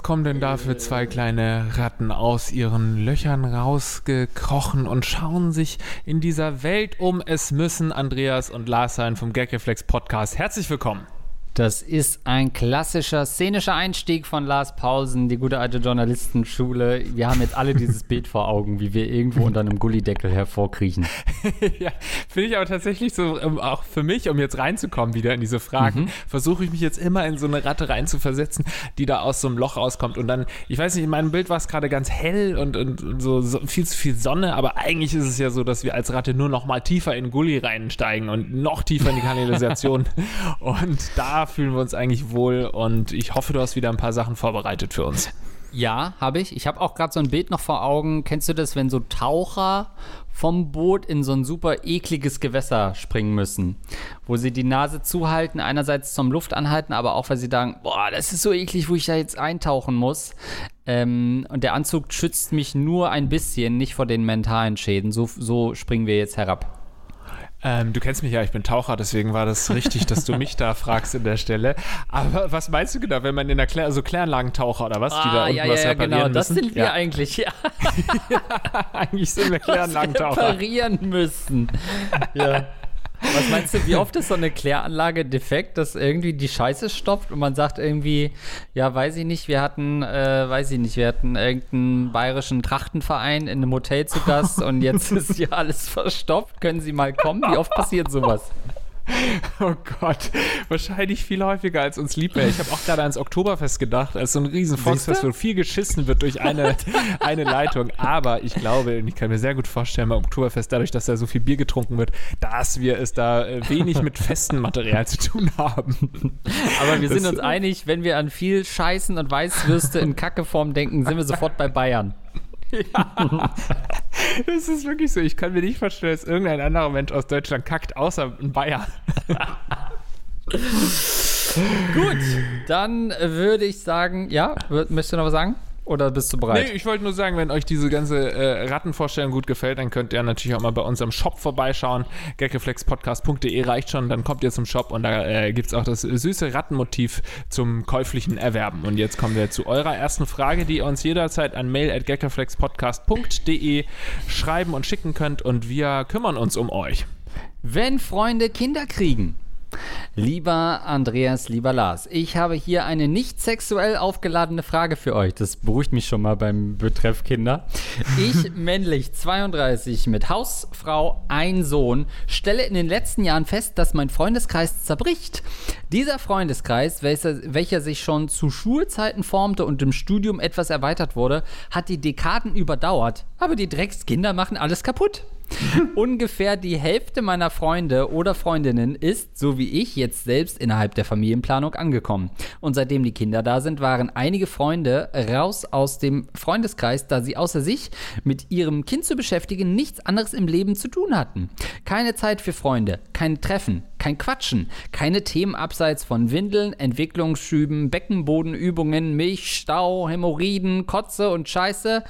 was kommen denn da für zwei kleine Ratten aus ihren Löchern rausgekrochen und schauen sich in dieser Welt um? Es müssen Andreas und Lars sein vom Gagreflex Podcast. Herzlich willkommen. Das ist ein klassischer szenischer Einstieg von Lars Pausen, die gute alte Journalistenschule. Wir haben jetzt alle dieses Bild vor Augen, wie wir irgendwo unter einem Gullideckel hervorkriechen. ja, finde ich aber tatsächlich so, um, auch für mich, um jetzt reinzukommen wieder in diese Fragen, mhm. versuche ich mich jetzt immer in so eine Ratte reinzuversetzen, die da aus so einem Loch rauskommt. Und dann, ich weiß nicht, in meinem Bild war es gerade ganz hell und, und so, so, viel zu viel Sonne, aber eigentlich ist es ja so, dass wir als Ratte nur noch mal tiefer in Gully reinsteigen und noch tiefer in die Kanalisation. und da fühlen wir uns eigentlich wohl und ich hoffe, du hast wieder ein paar Sachen vorbereitet für uns. Ja, habe ich. Ich habe auch gerade so ein Bild noch vor Augen. Kennst du das, wenn so Taucher vom Boot in so ein super ekliges Gewässer springen müssen, wo sie die Nase zuhalten, einerseits zum Luft anhalten, aber auch weil sie sagen, boah, das ist so eklig, wo ich da jetzt eintauchen muss. Ähm, und der Anzug schützt mich nur ein bisschen, nicht vor den mentalen Schäden. So, so springen wir jetzt herab. Ähm, du kennst mich ja, ich bin Taucher, deswegen war das richtig, dass du mich da fragst in der Stelle. Aber was meinst du genau, wenn man in der Klär, also Kläranlagentaucher oder was, ah, die da unten ja, was ja, reparieren genau, müssen? das sind wir ja. eigentlich, ja. ja. Eigentlich sind wir Kläranlagentaucher. reparieren müssen. ja. Was meinst du, wie oft ist so eine Kläranlage defekt, dass irgendwie die Scheiße stopft und man sagt irgendwie, ja, weiß ich nicht, wir hatten, äh, weiß ich nicht, wir hatten irgendeinen bayerischen Trachtenverein in einem Hotel zu Gast und jetzt ist hier alles verstopft. Können Sie mal kommen? Wie oft passiert sowas? Oh Gott, wahrscheinlich viel häufiger als uns lieb wäre. Ich habe auch gerade ans Oktoberfest gedacht, als so ein riesen Volksfest, wo viel geschissen wird durch eine, eine Leitung. Aber ich glaube, und ich kann mir sehr gut vorstellen, beim Oktoberfest, dadurch, dass da so viel Bier getrunken wird, dass wir es da äh, wenig mit festem Material zu tun haben. Aber wir das, sind uns einig, wenn wir an viel Scheißen und Weißwürste in Kackeform denken, sind wir sofort bei Bayern. Ja. Das ist wirklich so. Ich kann mir nicht vorstellen, dass irgendein anderer Mensch aus Deutschland kackt, außer ein Bayer. Gut, dann würde ich sagen, ja, möchtest du noch was sagen? Oder bist du bereit? Nee, ich wollte nur sagen, wenn euch diese ganze äh, Rattenvorstellung gut gefällt, dann könnt ihr natürlich auch mal bei unserem Shop vorbeischauen. gagreflexpodcast.de reicht schon, dann kommt ihr zum Shop und da äh, gibt es auch das süße Rattenmotiv zum käuflichen Erwerben. Und jetzt kommen wir zu eurer ersten Frage, die ihr uns jederzeit an mail at schreiben und schicken könnt und wir kümmern uns um euch. Wenn Freunde Kinder kriegen, Lieber Andreas, lieber Lars, ich habe hier eine nicht sexuell aufgeladene Frage für euch. Das beruhigt mich schon mal beim Betreff Kinder. Ich, männlich 32, mit Haus, Frau, ein Sohn, stelle in den letzten Jahren fest, dass mein Freundeskreis zerbricht. Dieser Freundeskreis, welcher, welcher sich schon zu Schulzeiten formte und im Studium etwas erweitert wurde, hat die Dekaden überdauert. Aber die Dreckskinder machen alles kaputt. Ungefähr die Hälfte meiner Freunde oder Freundinnen ist, so wie ich, jetzt selbst innerhalb der Familienplanung angekommen. Und seitdem die Kinder da sind, waren einige Freunde raus aus dem Freundeskreis, da sie außer sich mit ihrem Kind zu beschäftigen nichts anderes im Leben zu tun hatten. Keine Zeit für Freunde, kein Treffen, kein Quatschen, keine Themen abseits von Windeln, Entwicklungsschüben, Beckenbodenübungen, Milchstau, Hämorrhoiden, Kotze und Scheiße.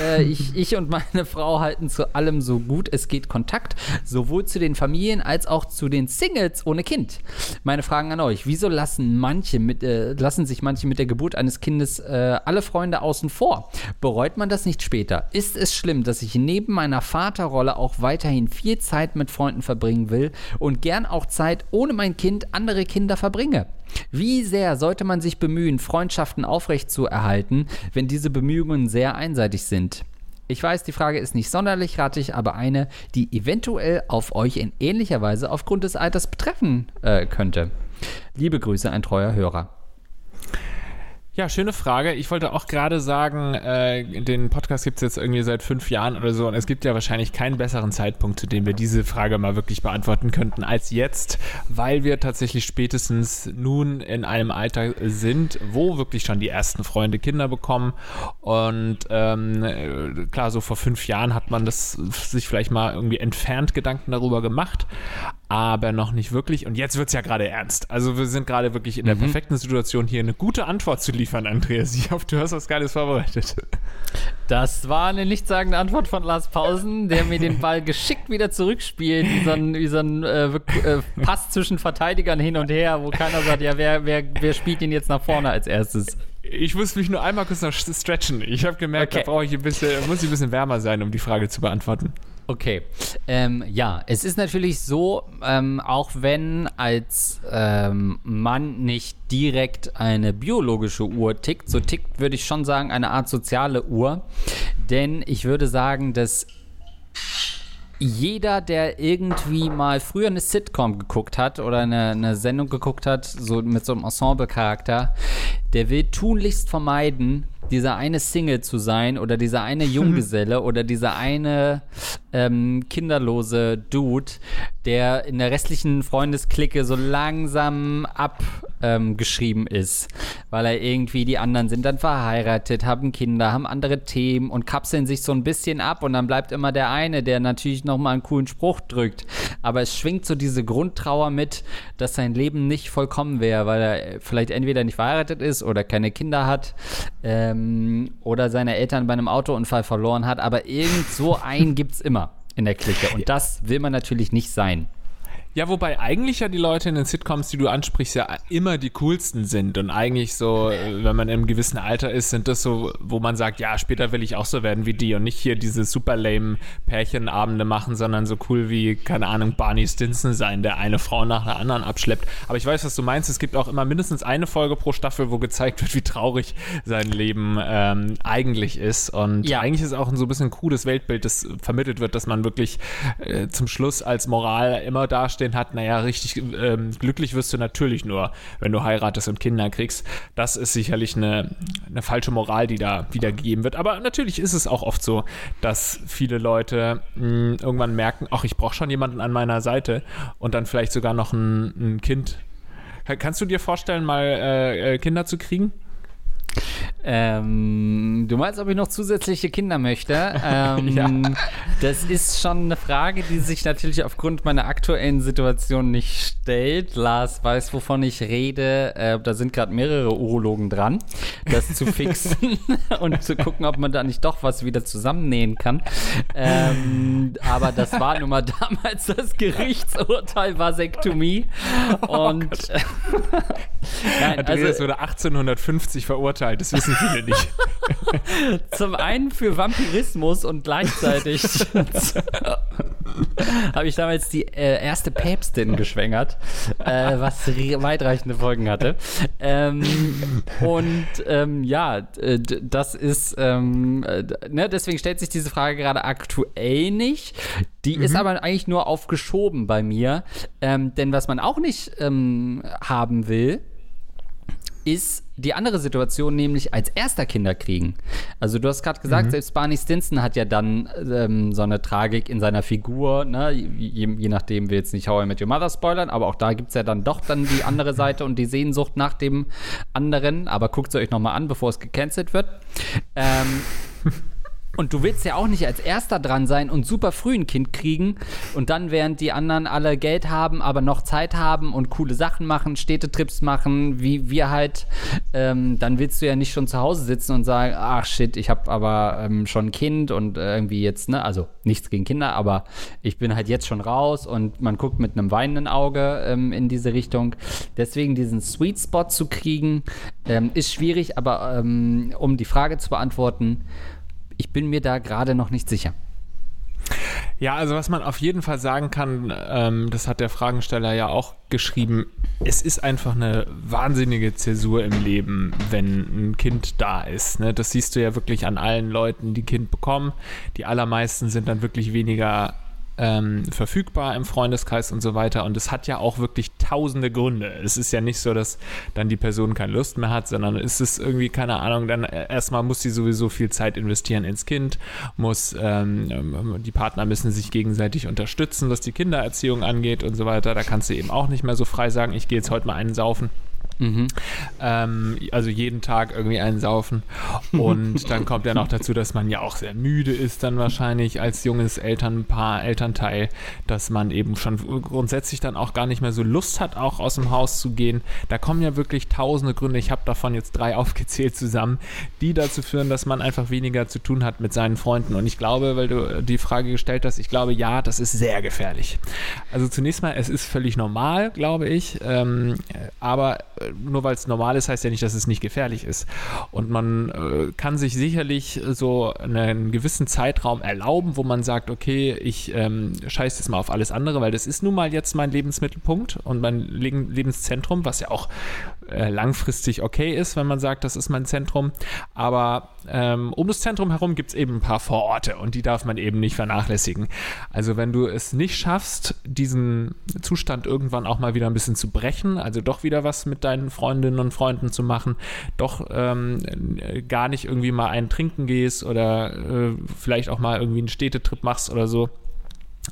Äh, ich, ich und meine Frau halten zu allem so gut es geht Kontakt, sowohl zu den Familien als auch zu den Singles ohne Kind. Meine Fragen an euch: Wieso lassen manche mit, äh, lassen sich manche mit der Geburt eines Kindes äh, alle Freunde außen vor? Bereut man das nicht später? Ist es schlimm, dass ich neben meiner Vaterrolle auch weiterhin viel Zeit mit Freunden verbringen will und gern auch Zeit ohne mein Kind andere Kinder verbringe? Wie sehr sollte man sich bemühen, Freundschaften aufrechtzuerhalten, wenn diese Bemühungen sehr einseitig sind? Ich weiß, die Frage ist nicht sonderlich rattig, aber eine, die eventuell auf euch in ähnlicher Weise aufgrund des Alters betreffen äh, könnte. Liebe Grüße, ein treuer Hörer. Ja, schöne Frage. Ich wollte auch gerade sagen, äh, den Podcast gibt es jetzt irgendwie seit fünf Jahren oder so und es gibt ja wahrscheinlich keinen besseren Zeitpunkt, zu dem wir diese Frage mal wirklich beantworten könnten als jetzt, weil wir tatsächlich spätestens nun in einem Alter sind, wo wirklich schon die ersten Freunde Kinder bekommen und ähm, klar, so vor fünf Jahren hat man das sich vielleicht mal irgendwie entfernt Gedanken darüber gemacht, aber noch nicht wirklich. Und jetzt wird es ja gerade ernst. Also wir sind gerade wirklich in der mhm. perfekten Situation, hier eine gute Antwort zu liefern, Andreas. Ich hoffe, du hast was Geiles vorbereitet. Das war eine nichtssagende Antwort von Lars Pausen, der mir den Ball geschickt wieder zurückspielt, wie so ein, wie so ein äh, äh, Pass zwischen Verteidigern hin und her, wo keiner sagt, ja, wer, wer, wer spielt ihn jetzt nach vorne als erstes? Ich muss mich nur einmal kurz noch stretchen. Ich habe gemerkt, okay. da brauche ich ein bisschen, muss ich ein bisschen wärmer sein, um die Frage zu beantworten. Okay. Ähm, ja, es ist natürlich so, ähm, auch wenn als ähm, Mann nicht direkt eine biologische Uhr tickt, so tickt, würde ich schon sagen, eine Art soziale Uhr. Denn ich würde sagen, dass jeder, der irgendwie mal früher eine Sitcom geguckt hat oder eine, eine Sendung geguckt hat, so mit so einem Ensemble-Charakter, der will tunlichst vermeiden, dieser eine Single zu sein oder dieser eine Junggeselle oder dieser eine ähm, kinderlose Dude, der in der restlichen Freundesklicke so langsam abgeschrieben ähm, ist, weil er irgendwie die anderen sind dann verheiratet, haben Kinder, haben andere Themen und kapseln sich so ein bisschen ab und dann bleibt immer der eine, der natürlich noch mal einen coolen Spruch drückt, aber es schwingt so diese Grundtrauer mit, dass sein Leben nicht vollkommen wäre, weil er vielleicht entweder nicht verheiratet ist oder keine Kinder hat ähm, oder seine Eltern bei einem Autounfall verloren hat, aber irgend so einen gibt es immer in der Clique. Und das will man natürlich nicht sein. Ja, wobei eigentlich ja die Leute in den Sitcoms, die du ansprichst, ja immer die coolsten sind. Und eigentlich so, äh, wenn man in einem gewissen Alter ist, sind das so, wo man sagt, ja, später will ich auch so werden wie die und nicht hier diese super lame Pärchenabende machen, sondern so cool wie, keine Ahnung, Barney Stinson sein, der eine Frau nach einer anderen abschleppt. Aber ich weiß, was du meinst. Es gibt auch immer mindestens eine Folge pro Staffel, wo gezeigt wird, wie traurig sein Leben ähm, eigentlich ist. Und ja. eigentlich ist auch ein so ein bisschen cooles Weltbild, das vermittelt wird, dass man wirklich äh, zum Schluss als Moral immer dasteht dastehen hat, naja, richtig ähm, glücklich wirst du natürlich nur, wenn du heiratest und Kinder kriegst. Das ist sicherlich eine, eine falsche Moral, die da wiedergegeben wird. Aber natürlich ist es auch oft so, dass viele Leute mh, hm, irgendwann merken, ach, ich brauche schon jemanden an meiner Seite und dann vielleicht sogar noch ein, ein Kind. Kannst du dir vorstellen, mal äh, äh Kinder zu kriegen? Ähm, du meinst, ob ich noch zusätzliche Kinder möchte? Ähm, ja. Das ist schon eine Frage, die sich natürlich aufgrund meiner aktuellen Situation nicht stellt. Lars weiß, wovon ich rede. Äh, da sind gerade mehrere Urologen dran, das zu fixen und zu gucken, ob man da nicht doch was wieder zusammennähen kann. Ähm, aber das war nun mal damals das Gerichtsurteil Vasektomie. Oh und Nein, also, es wurde 1850 verurteilt. Das wissen viele nicht. Zum einen für Vampirismus und gleichzeitig habe ich damals die äh, erste Päpstin geschwängert, äh, was weitreichende Folgen hatte. Ähm, und ähm, ja, das ist, ähm, äh, ne, deswegen stellt sich diese Frage gerade aktuell nicht. Die mhm. ist aber eigentlich nur aufgeschoben bei mir. Ähm, denn was man auch nicht ähm, haben will, ist die andere Situation, nämlich als erster Kinder kriegen. Also du hast gerade gesagt, mhm. selbst Barney Stinson hat ja dann ähm, so eine Tragik in seiner Figur, ne? je, je, nachdem wir jetzt nicht How I Met Your Mother spoilern, aber auch da gibt es ja dann doch dann die andere Seite und die Sehnsucht nach dem anderen. Aber guckt es euch nochmal an, bevor es gecancelt wird. Ähm, Und du willst ja auch nicht als Erster dran sein und super früh ein Kind kriegen und dann, während die anderen alle Geld haben, aber noch Zeit haben und coole Sachen machen, Städtetrips machen, wie wir halt, ähm, dann willst du ja nicht schon zu Hause sitzen und sagen, ach shit, ich habe aber ähm, schon ein Kind und irgendwie jetzt, ne, also nichts gegen Kinder, aber ich bin halt jetzt schon raus und man guckt mit einem weinenden Auge ähm, in diese Richtung. Deswegen diesen Sweet Spot zu kriegen, ähm, ist schwierig, aber ähm, um die Frage zu beantworten, ich bin mir da gerade noch nicht sicher. Ja, also was man auf jeden Fall sagen kann, ähm, das hat der Fragensteller ja auch geschrieben, es ist einfach eine wahnsinnige Zäsur im Leben, wenn ein Kind da ist. Ne? Das siehst du ja wirklich an allen Leuten, die Kind bekommen. Die allermeisten sind dann wirklich weniger ähm, verfügbar im Freundeskreis und so weiter. Und es hat ja auch wirklich tausende Gründe. Es ist ja nicht so, dass dann die Person keine Lust mehr hat, sondern es ist irgendwie, keine Ahnung, dann erstmal muss sie sowieso viel Zeit investieren ins Kind, muss, ähm, die Partner müssen sich gegenseitig unterstützen, was die Kindererziehung angeht und so weiter. Da kannst du eben auch nicht mehr so frei sagen, ich gehe jetzt heute mal einen saufen. Mhm. Ähm, also jeden Tag irgendwie einen saufen. Und dann kommt ja noch dazu, dass man ja auch sehr müde ist, dann wahrscheinlich als junges Elternpaar, Elternteil, dass man eben schon grundsätzlich dann auch gar nicht mehr so Lust hat, auch aus dem Haus zu gehen. Da kommen ja wirklich tausende Gründe. Ich habe davon jetzt drei aufgezählt zusammen, die dazu führen, dass man einfach weniger zu tun hat mit seinen Freunden. Und ich glaube, weil du die Frage gestellt hast, ich glaube, ja, das ist sehr gefährlich. Also zunächst mal, es ist völlig normal, glaube ich. Ähm, aber nur weil es normal ist, heißt ja nicht, dass es nicht gefährlich ist. Und man äh, kann sich sicherlich so einen gewissen Zeitraum erlauben, wo man sagt, okay, ich ähm, scheiße jetzt mal auf alles andere, weil das ist nun mal jetzt mein Lebensmittelpunkt und mein Le Lebenszentrum, was ja auch äh, langfristig okay ist, wenn man sagt, das ist mein Zentrum. Aber ähm, um das Zentrum herum gibt es eben ein paar Vororte und die darf man eben nicht vernachlässigen. Also wenn du es nicht schaffst, diesen Zustand irgendwann auch mal wieder ein bisschen zu brechen, also doch wieder was mit deinen Freundinnen und Freunden zu machen, doch ähm, gar nicht irgendwie mal einen trinken gehst oder äh, vielleicht auch mal irgendwie einen Städtetrip machst oder so,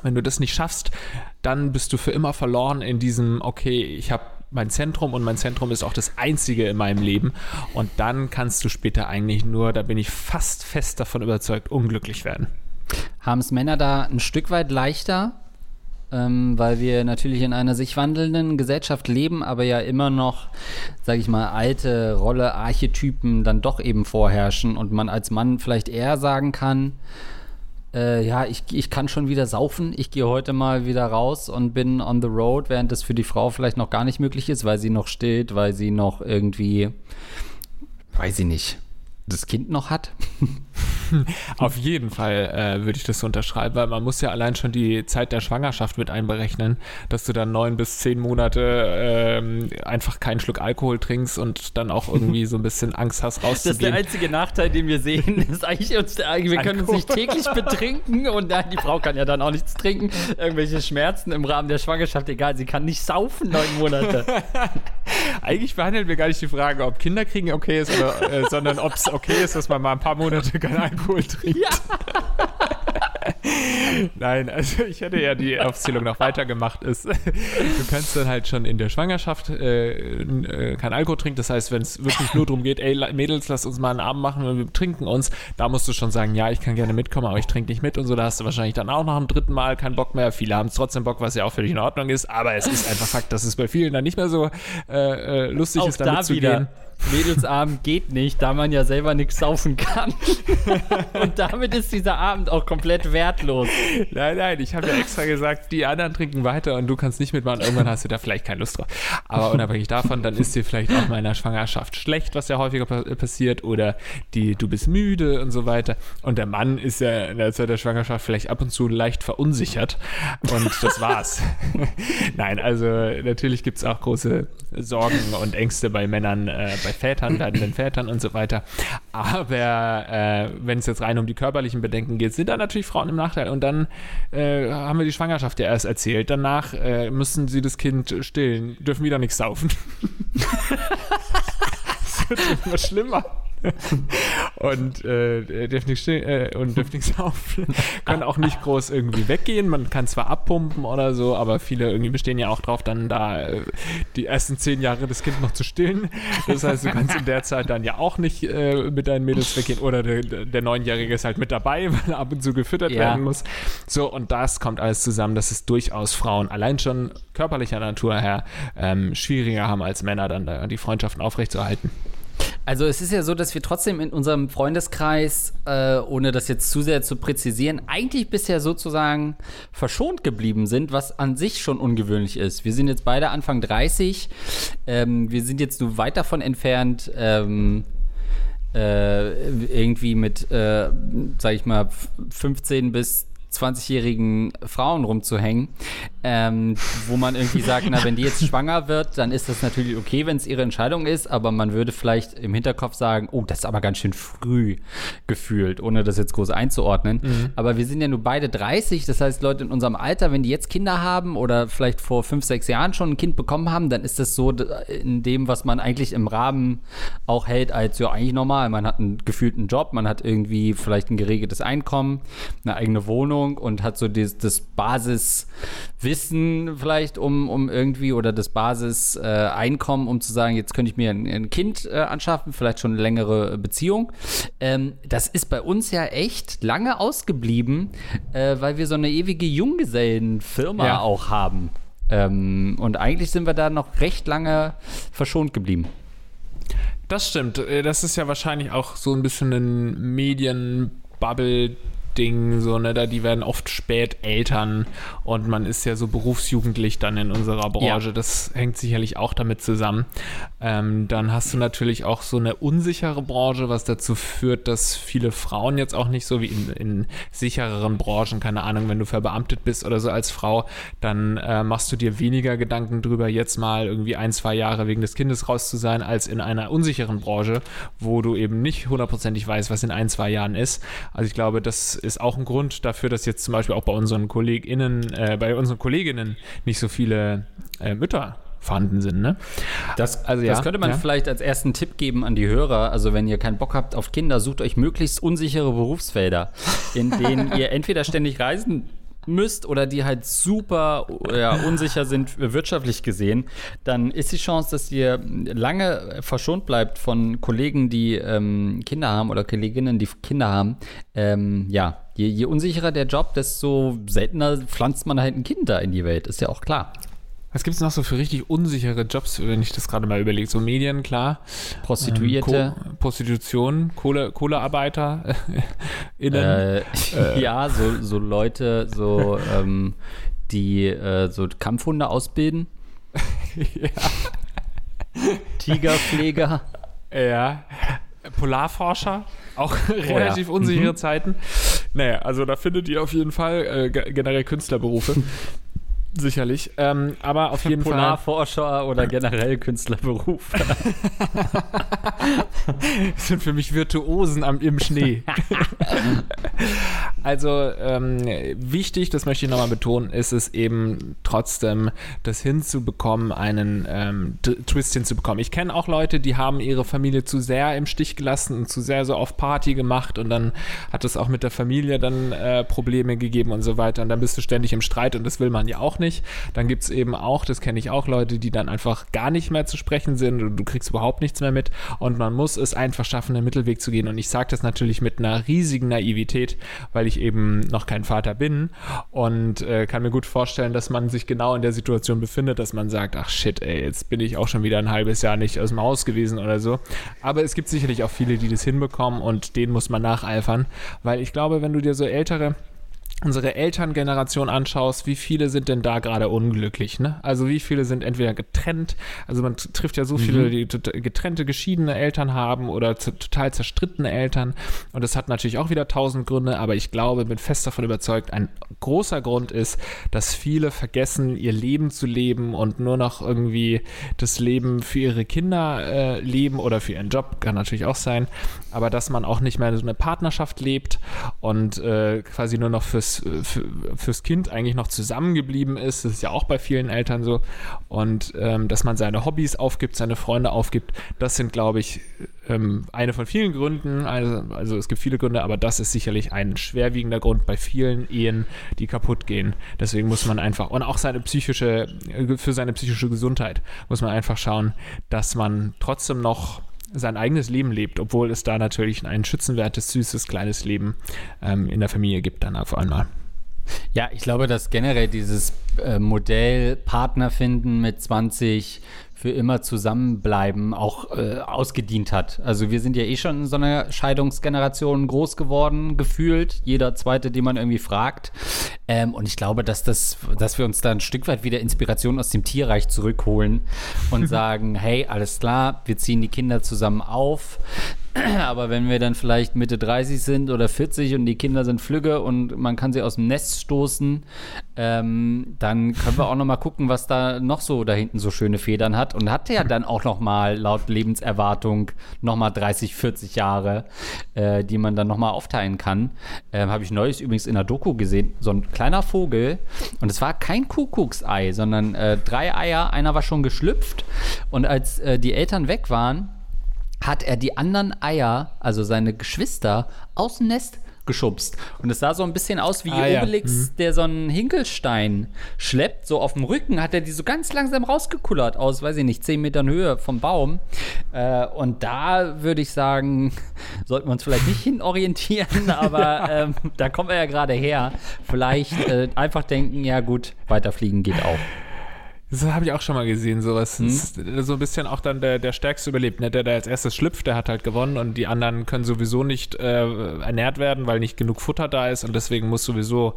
wenn du das nicht schaffst, dann bist du für immer verloren in diesem, okay, ich habe mein Zentrum und mein Zentrum ist auch das einzige in meinem Leben. Und dann kannst du später eigentlich nur, da bin ich fast fest davon überzeugt, unglücklich werden. Haben es Männer da ein Stück weit leichter, ähm, weil wir natürlich in einer sich wandelnden Gesellschaft leben, aber ja immer noch, sage ich mal, alte Rolle, Archetypen dann doch eben vorherrschen und man als Mann vielleicht eher sagen kann, äh, ja, ich, ich kann schon wieder saufen. Ich gehe heute mal wieder raus und bin on the road, während das für die Frau vielleicht noch gar nicht möglich ist, weil sie noch steht, weil sie noch irgendwie, weiß ich nicht, das Kind noch hat. Auf jeden Fall äh, würde ich das unterschreiben, weil man muss ja allein schon die Zeit der Schwangerschaft mit einberechnen, dass du dann neun bis zehn Monate ähm, einfach keinen Schluck Alkohol trinkst und dann auch irgendwie so ein bisschen Angst hast rauszugehen. Das ist der einzige Nachteil, den wir sehen, ist eigentlich uns wir können uns nicht täglich betrinken und dann, die Frau kann ja dann auch nichts trinken. Irgendwelche Schmerzen im Rahmen der Schwangerschaft, egal, sie kann nicht saufen neun Monate. eigentlich behandeln wir gar nicht die Frage, ob Kinder kriegen okay ist, oder, äh, sondern ob es okay ist, dass man mal ein paar Monate kein Alkohol Alkohol trinkt. Ja. Nein, also ich hätte ja die Aufzählung noch weitergemacht. Ist, du kannst dann halt schon in der Schwangerschaft äh, äh kein Alkohol trinken. Das heißt, wenn es wirklich nur darum geht, ey Mädels, lass uns mal einen Abend machen und wir trinken uns, da musst du schon sagen, ja, ich kann gerne mitkommen, aber ich trinke nicht mit und so. Da hast du wahrscheinlich dann auch noch am dritten Mal keinen Bock mehr. Viele haben es trotzdem Bock, was ja auch völlig in Ordnung ist. Aber es ist einfach Fakt, dass es bei vielen dann nicht mehr so äh, äh lustig auch ist, damit da zu wieder. gehen. Mädelsabend geht nicht, da man ja selber nichts saufen kann. Und damit ist dieser Abend auch komplett wertlos. Nein, nein, ich habe ja extra gesagt, die anderen trinken weiter und du kannst nicht mitmachen. Irgendwann hast du da vielleicht keine Lust drauf. Aber unabhängig davon, dann ist dir vielleicht auch mal in der Schwangerschaft schlecht, was ja häufiger passiert, oder die, du bist müde und so weiter. Und der Mann ist ja in der Zeit der Schwangerschaft vielleicht ab und zu leicht verunsichert. Und das war's. nein, also natürlich gibt es auch große Sorgen und Ängste bei Männern, äh, bei Vätern, werdenden Vätern und so weiter. Aber äh, wenn es jetzt rein um die körperlichen Bedenken geht, sind da natürlich Frauen im Nachteil. Und dann äh, haben wir die Schwangerschaft ja erst erzählt. Danach äh, müssen sie das Kind stillen, dürfen wieder nichts saufen. das wird immer schlimmer. und äh, nicht äh, und nichts. Können auch nicht groß irgendwie weggehen. Man kann zwar abpumpen oder so, aber viele irgendwie bestehen ja auch drauf, dann da äh, die ersten zehn Jahre das Kind noch zu stillen. Das heißt, du kannst in der Zeit dann ja auch nicht äh, mit deinen Mädels weggehen. Oder der, der Neunjährige ist halt mit dabei, weil er ab und zu gefüttert ja. werden muss. So, und das kommt alles zusammen, dass es durchaus Frauen allein schon körperlicher Natur her ähm, schwieriger haben als Männer, dann da die Freundschaften aufrechtzuerhalten. Also es ist ja so, dass wir trotzdem in unserem Freundeskreis, äh, ohne das jetzt zu sehr zu präzisieren, eigentlich bisher sozusagen verschont geblieben sind, was an sich schon ungewöhnlich ist. Wir sind jetzt beide Anfang 30. Ähm, wir sind jetzt nur weit davon entfernt, ähm, äh, irgendwie mit, äh, sag ich mal, 15 bis 20-jährigen Frauen rumzuhängen, ähm, wo man irgendwie sagt, na, wenn die jetzt schwanger wird, dann ist das natürlich okay, wenn es ihre Entscheidung ist, aber man würde vielleicht im Hinterkopf sagen, oh, das ist aber ganz schön früh gefühlt, ohne das jetzt groß einzuordnen. Mhm. Aber wir sind ja nur beide 30, das heißt, Leute in unserem Alter, wenn die jetzt Kinder haben oder vielleicht vor fünf, sechs Jahren schon ein Kind bekommen haben, dann ist das so in dem, was man eigentlich im Rahmen auch hält, als ja eigentlich normal. Man hat einen gefühlten Job, man hat irgendwie vielleicht ein geregeltes Einkommen, eine eigene Wohnung Ahnung und hat so das, das Basiswissen vielleicht um, um irgendwie oder das Basiseinkommen, äh, um zu sagen, jetzt könnte ich mir ein, ein Kind äh, anschaffen, vielleicht schon eine längere Beziehung. Ähm, das ist bei uns ja echt lange ausgeblieben, äh, weil wir so eine ewige Junggesellenfirma ja. auch haben. Ähm, und eigentlich sind wir da noch recht lange verschont geblieben. Das stimmt. Äh, das ist ja wahrscheinlich auch so ein bisschen ein Medienbubble Ding, so, ne, da die werden oft spät Eltern und man ist ja so berufsjugendlich dann in unserer Branche. Ja. Das hängt sicherlich auch damit zusammen. Ähm, dann hast du natürlich auch so eine unsichere Branche, was dazu führt, dass viele Frauen jetzt auch nicht so wie in, in sichereren Branchen, keine Ahnung, wenn du verbeamtet bist oder so als Frau, dann äh, machst du dir weniger Gedanken drüber, jetzt mal irgendwie ein, zwei Jahre wegen des Kindes raus zu sein, als in einer unsicheren Branche, wo du eben nicht hundertprozentig weißt, was in ein, zwei Jahren ist. Also ich glaube, das ist auch ein Grund dafür, dass jetzt zum Beispiel auch bei unseren KollegInnen, äh, bei unseren Kolleginnen nicht so viele äh, Mütter vorhanden sind. Ne? Das, also, das ja, könnte man ja. vielleicht als ersten Tipp geben an die Hörer. Also wenn ihr keinen Bock habt auf Kinder, sucht euch möglichst unsichere Berufsfelder, in denen ihr entweder ständig reisen müsst oder die halt super ja, unsicher sind wirtschaftlich gesehen, dann ist die Chance, dass ihr lange verschont bleibt von Kollegen, die ähm, Kinder haben oder Kolleginnen, die Kinder haben. Ähm, ja, je, je unsicherer der Job, desto seltener pflanzt man halt ein Kind da in die Welt, ist ja auch klar. Was gibt es noch so für richtig unsichere Jobs, wenn ich das gerade mal überlege? So Medien, klar. Prostituierte. Ähm, Prostitution, Kohle, Kohlearbeiter. innen. Äh, äh. Ja, so, so Leute, so, ähm, die äh, so Kampfhunde ausbilden. ja. Tigerpfleger. Ja. Polarforscher, auch relativ oh ja. unsichere mhm. Zeiten. Naja, also da findet ihr auf jeden Fall äh, generell Künstlerberufe. Sicherlich. Ähm, aber auf jeden Polarforscher Fall. oder generell Künstlerberuf. sind für mich Virtuosen am, im Schnee. also ähm, wichtig, das möchte ich nochmal betonen, ist es eben trotzdem, das hinzubekommen, einen ähm, Twist hinzubekommen. Ich kenne auch Leute, die haben ihre Familie zu sehr im Stich gelassen und zu sehr so auf Party gemacht und dann hat es auch mit der Familie dann äh, Probleme gegeben und so weiter und dann bist du ständig im Streit und das will man ja auch nicht. Dann gibt es eben auch, das kenne ich auch, Leute, die dann einfach gar nicht mehr zu sprechen sind und du kriegst überhaupt nichts mehr mit und man muss es einfach schaffen, einen Mittelweg zu gehen. Und ich sage das natürlich mit einer riesigen Naivität, weil ich eben noch kein Vater bin und äh, kann mir gut vorstellen, dass man sich genau in der Situation befindet, dass man sagt, ach shit, ey, jetzt bin ich auch schon wieder ein halbes Jahr nicht aus dem Haus gewesen oder so. Aber es gibt sicherlich auch viele, die das hinbekommen und denen muss man nacheifern, weil ich glaube, wenn du dir so ältere unsere Elterngeneration anschaust, wie viele sind denn da gerade unglücklich? Ne? Also wie viele sind entweder getrennt, also man trifft ja so viele, mhm. die getrennte, geschiedene Eltern haben oder total zerstrittene Eltern und das hat natürlich auch wieder tausend Gründe, aber ich glaube, bin fest davon überzeugt, ein großer Grund ist, dass viele vergessen, ihr Leben zu leben und nur noch irgendwie das Leben für ihre Kinder äh, leben oder für ihren Job, kann natürlich auch sein, aber dass man auch nicht mehr so eine Partnerschaft lebt und äh, quasi nur noch fürs für, fürs Kind eigentlich noch zusammengeblieben ist. Das ist ja auch bei vielen Eltern so. Und ähm, dass man seine Hobbys aufgibt, seine Freunde aufgibt, das sind, glaube ich, ähm, eine von vielen Gründen. Also, also es gibt viele Gründe, aber das ist sicherlich ein schwerwiegender Grund bei vielen Ehen, die kaputt gehen. Deswegen muss man einfach, und auch seine psychische, für seine psychische Gesundheit muss man einfach schauen, dass man trotzdem noch sein eigenes Leben lebt, obwohl es da natürlich ein schützenwertes, süßes, kleines Leben ähm, in der Familie gibt dann auf einmal. Ja, ich glaube, dass generell dieses äh, Modell Partner finden mit 20, für immer zusammenbleiben auch äh, ausgedient hat. Also wir sind ja eh schon in so einer Scheidungsgeneration groß geworden, gefühlt. Jeder zweite, den man irgendwie fragt. Ähm, und ich glaube, dass, das, dass wir uns da ein Stück weit wieder Inspiration aus dem Tierreich zurückholen und sagen, hey, alles klar, wir ziehen die Kinder zusammen auf. Aber wenn wir dann vielleicht Mitte 30 sind oder 40 und die Kinder sind flügge und man kann sie aus dem Nest stoßen, ähm, dann können wir auch noch mal gucken, was da noch so da hinten so schöne Federn hat. Und hat ja dann auch noch mal laut Lebenserwartung noch mal 30, 40 Jahre, äh, die man dann noch mal aufteilen kann. Ähm, Habe ich neues übrigens in der Doku gesehen. So ein kleiner Vogel. Und es war kein Kuckucksei, sondern äh, drei Eier. Einer war schon geschlüpft. Und als äh, die Eltern weg waren, hat er die anderen Eier, also seine Geschwister, aus dem Nest geschubst. Und es sah so ein bisschen aus wie ah, Obelix, ja. mhm. der so einen Hinkelstein schleppt. So auf dem Rücken hat er die so ganz langsam rausgekullert aus, weiß ich nicht, 10 Metern Höhe vom Baum. Äh, und da würde ich sagen, sollten wir uns vielleicht nicht hin orientieren, aber ähm, da kommen wir ja gerade her. Vielleicht äh, einfach denken, ja gut, weiterfliegen geht auch. Das habe ich auch schon mal gesehen, sowas. Hm? Ist so ein bisschen auch dann der, der Stärkste überlebt, ne? der, der als erstes schlüpft, der hat halt gewonnen und die anderen können sowieso nicht äh, ernährt werden, weil nicht genug Futter da ist und deswegen muss sowieso,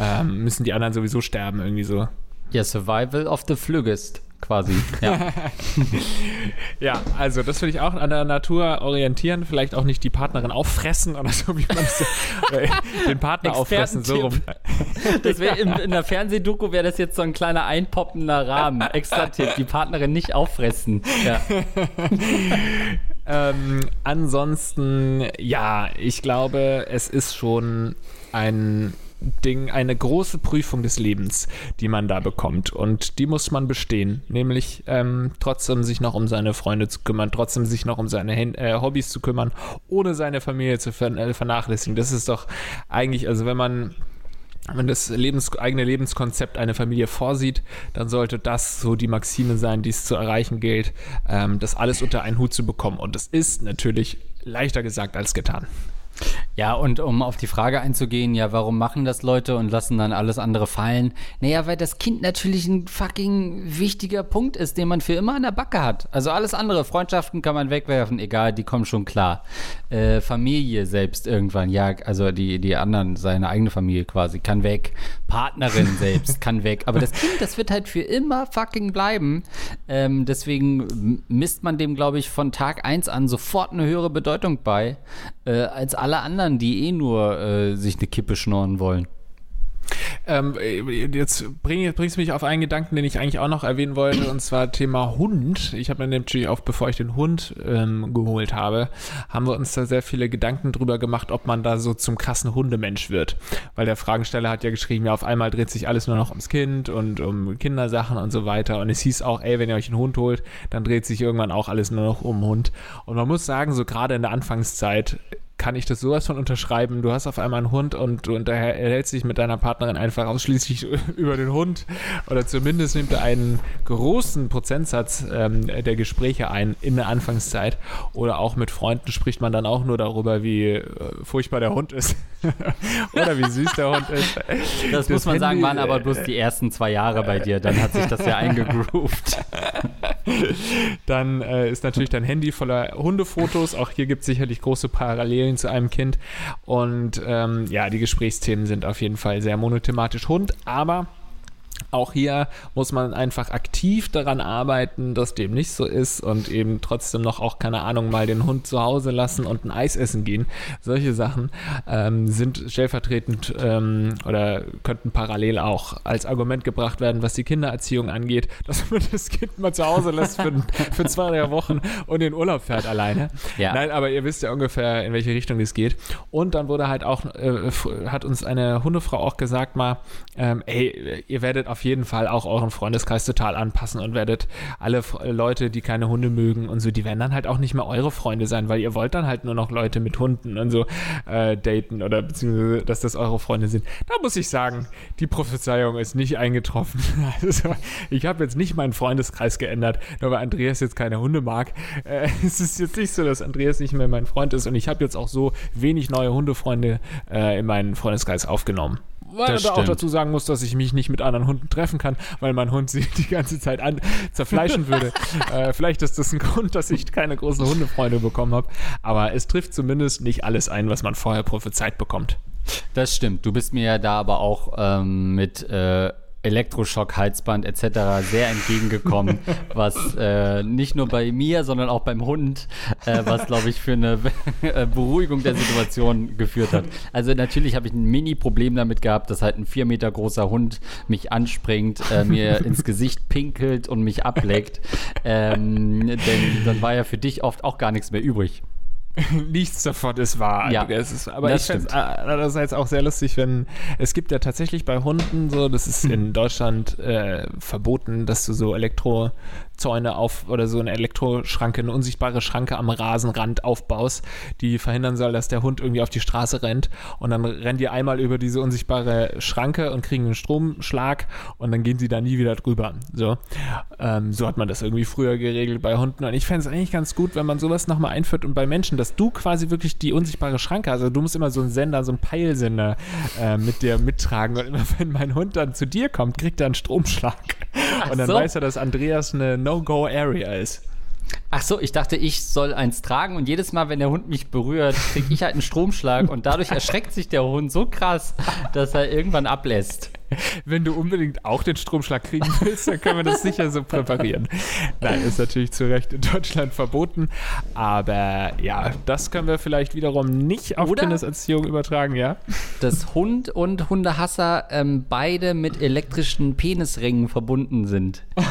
ähm, müssen die anderen sowieso sterben, irgendwie so. Ja, Survival of the Flüggest quasi. Ja, ja also das finde ich auch an der Natur orientieren, vielleicht auch nicht die Partnerin auffressen oder so, wie man es äh, den Partner auffressen, so rum. Das wäre in, in der Fernsehdoku wäre das jetzt so ein kleiner einpoppender Rahmen. Extra Tipp, die Partnerin nicht auffressen. Ja. ähm, ansonsten, ja, ich glaube, es ist schon ein Ding, eine große Prüfung des Lebens, die man da bekommt. Und die muss man bestehen. Nämlich ähm, trotzdem sich noch um seine Freunde zu kümmern, trotzdem sich noch um seine äh, Hobbys zu kümmern, ohne seine Familie zu ver äh, vernachlässigen. Das ist doch eigentlich, also wenn man wenn das Lebens, eigene Lebenskonzept eine Familie vorsieht, dann sollte das so die Maxime sein, die es zu erreichen gilt, ähm, das alles unter einen Hut zu bekommen. Und das ist natürlich leichter gesagt als getan. Ja, und um auf die Frage einzugehen, ja, warum machen das Leute und lassen dann alles andere fallen? Naja, weil das Kind natürlich ein fucking wichtiger Punkt ist, den man für immer an der Backe hat. Also alles andere, Freundschaften kann man wegwerfen, egal, die kommen schon klar. Äh, Familie selbst irgendwann, ja, also die, die anderen, seine eigene Familie quasi, kann weg. Partnerin selbst kann weg. Aber das Kind, das wird halt für immer fucking bleiben. Ähm, deswegen misst man dem, glaube ich, von Tag 1 an sofort eine höhere Bedeutung bei, äh, als alle anderen, die eh nur äh, sich eine Kippe schnorren wollen. Ähm, jetzt bring, bringst du mich auf einen Gedanken, den ich eigentlich auch noch erwähnen wollte, und zwar Thema Hund. Ich habe mir natürlich auch, bevor ich den Hund ähm, geholt habe, haben wir uns da sehr viele Gedanken drüber gemacht, ob man da so zum krassen Hundemensch wird. Weil der Fragesteller hat ja geschrieben, ja, auf einmal dreht sich alles nur noch ums Kind und um Kindersachen und so weiter. Und es hieß auch, ey, wenn ihr euch einen Hund holt, dann dreht sich irgendwann auch alles nur noch um Hund. Und man muss sagen, so gerade in der Anfangszeit kann ich das sowas von unterschreiben. Du hast auf einmal einen Hund und du unterhältst dich mit deiner Partnerin einfach ausschließlich über den Hund oder zumindest nimmt er einen großen Prozentsatz ähm, der Gespräche ein in der Anfangszeit oder auch mit Freunden spricht man dann auch nur darüber, wie äh, furchtbar der Hund ist oder wie süß der Hund ist. Das, das muss man Handy, sagen, waren aber bloß die ersten zwei Jahre bei dir, dann hat sich das ja eingegroovt. dann äh, ist natürlich dein Handy voller Hundefotos, auch hier gibt es sicherlich große Parallelen Beziehung zu einem Kind. Und ähm, ja, die Gesprächsthemen sind auf jeden Fall sehr monothematisch Hund, aber auch hier muss man einfach aktiv daran arbeiten, dass dem nicht so ist und eben trotzdem noch auch, keine Ahnung, mal den Hund zu Hause lassen und ein Eis essen gehen. Solche Sachen ähm, sind stellvertretend ähm, oder könnten parallel auch als Argument gebracht werden, was die Kindererziehung angeht, dass man das Kind mal zu Hause lässt für, für zwei, drei Wochen und in Urlaub fährt alleine. Ja. Nein, aber ihr wisst ja ungefähr, in welche Richtung es geht. Und dann wurde halt auch, äh, hat uns eine Hundefrau auch gesagt mal, ähm, ey, ihr werdet auf jeden Fall auch euren Freundeskreis total anpassen und werdet alle Leute, die keine Hunde mögen und so, die werden dann halt auch nicht mehr eure Freunde sein, weil ihr wollt dann halt nur noch Leute mit Hunden und so äh, daten oder beziehungsweise, dass das eure Freunde sind. Da muss ich sagen, die Prophezeiung ist nicht eingetroffen. Also, ich habe jetzt nicht meinen Freundeskreis geändert, nur weil Andreas jetzt keine Hunde mag. Äh, es ist jetzt nicht so, dass Andreas nicht mehr mein Freund ist und ich habe jetzt auch so wenig neue Hundefreunde äh, in meinen Freundeskreis aufgenommen. Weil man auch dazu sagen muss, dass ich mich nicht mit anderen Hunden treffen kann, weil mein Hund sie die ganze Zeit an, zerfleischen würde. äh, vielleicht ist das ein Grund, dass ich keine großen Hundefreunde bekommen habe. Aber es trifft zumindest nicht alles ein, was man vorher prophezeit bekommt. Das stimmt. Du bist mir ja da aber auch ähm, mit äh, Elektroschock-Halsband etc. sehr entgegengekommen, was äh, nicht nur bei mir, sondern auch beim Hund, äh, was glaube ich für eine äh, Beruhigung der Situation geführt hat. Also natürlich habe ich ein Mini-Problem damit gehabt, dass halt ein vier Meter großer Hund mich anspringt, äh, mir ins Gesicht pinkelt und mich ableckt. Ähm, denn dann war ja für dich oft auch gar nichts mehr übrig. Nichts davon ist wahr. Ja, ist, aber ich finde es andererseits auch sehr lustig, wenn es gibt ja tatsächlich bei Hunden so, das ist in Deutschland äh, verboten, dass du so Elektro Zäune auf oder so eine Elektroschranke, eine unsichtbare Schranke am Rasenrand aufbaust, die verhindern soll, dass der Hund irgendwie auf die Straße rennt. Und dann rennen die einmal über diese unsichtbare Schranke und kriegen einen Stromschlag und dann gehen sie da nie wieder drüber. So, ähm, so hat man das irgendwie früher geregelt bei Hunden. Und ich fände es eigentlich ganz gut, wenn man sowas nochmal einführt und bei Menschen, dass du quasi wirklich die unsichtbare Schranke, also du musst immer so einen Sender, so einen Peilsender äh, mit dir mittragen. Und immer wenn mein Hund dann zu dir kommt, kriegt er einen Stromschlag. Und dann so. weiß er, dass Andreas eine No-Go-Area ist. Ach so, ich dachte, ich soll eins tragen und jedes Mal, wenn der Hund mich berührt, kriege ich halt einen Stromschlag und dadurch erschreckt sich der Hund so krass, dass er irgendwann ablässt. Wenn du unbedingt auch den Stromschlag kriegen willst, dann können wir das sicher so präparieren. Nein, ist natürlich zu Recht in Deutschland verboten. Aber ja, das können wir vielleicht wiederum nicht auf Oder? Kindeserziehung übertragen, ja? Dass Hund und Hundehasser ähm, beide mit elektrischen Penisringen verbunden sind.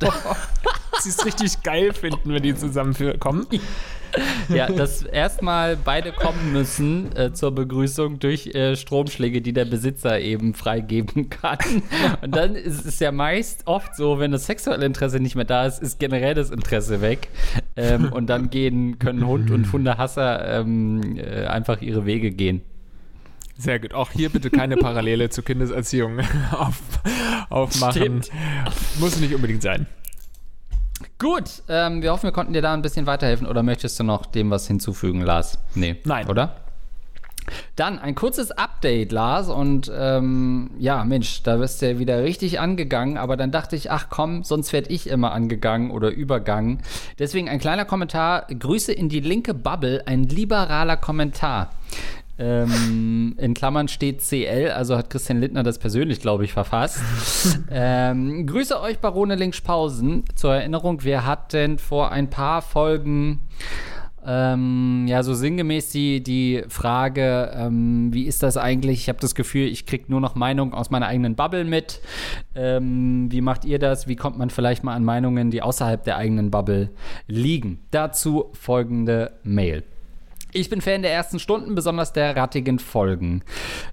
Sie es richtig geil finden, wenn die zusammenkommen. Ja, dass erstmal beide kommen müssen äh, zur Begrüßung durch äh, Stromschläge, die der Besitzer eben freigeben kann. Und dann ist es ja meist oft so, wenn das sexuelle Interesse nicht mehr da ist, ist generell das Interesse weg. Ähm, und dann gehen, können Hund und Hundehasser ähm, äh, einfach ihre Wege gehen. Sehr gut. Auch hier bitte keine Parallele zur Kindeserziehung auf, aufmachen. Stimmt. Muss nicht unbedingt sein. Gut, ähm, wir hoffen, wir konnten dir da ein bisschen weiterhelfen. Oder möchtest du noch dem was hinzufügen, Lars? Nee. Nein. Oder? Dann ein kurzes Update, Lars. Und ähm, ja, Mensch, da wirst du ja wieder richtig angegangen. Aber dann dachte ich, ach komm, sonst werde ich immer angegangen oder übergangen. Deswegen ein kleiner Kommentar. Grüße in die linke Bubble. Ein liberaler Kommentar. Ähm, in Klammern steht CL, also hat Christian Lindner das persönlich, glaube ich, verfasst. ähm, grüße euch, Barone Linkspausen. Zur Erinnerung, wir hatten vor ein paar Folgen ähm, ja, so sinngemäß die, die Frage, ähm, wie ist das eigentlich? Ich habe das Gefühl, ich kriege nur noch Meinungen aus meiner eigenen Bubble mit. Ähm, wie macht ihr das? Wie kommt man vielleicht mal an Meinungen, die außerhalb der eigenen Bubble liegen? Dazu folgende Mail. Ich bin Fan der ersten Stunden, besonders der rattigen Folgen.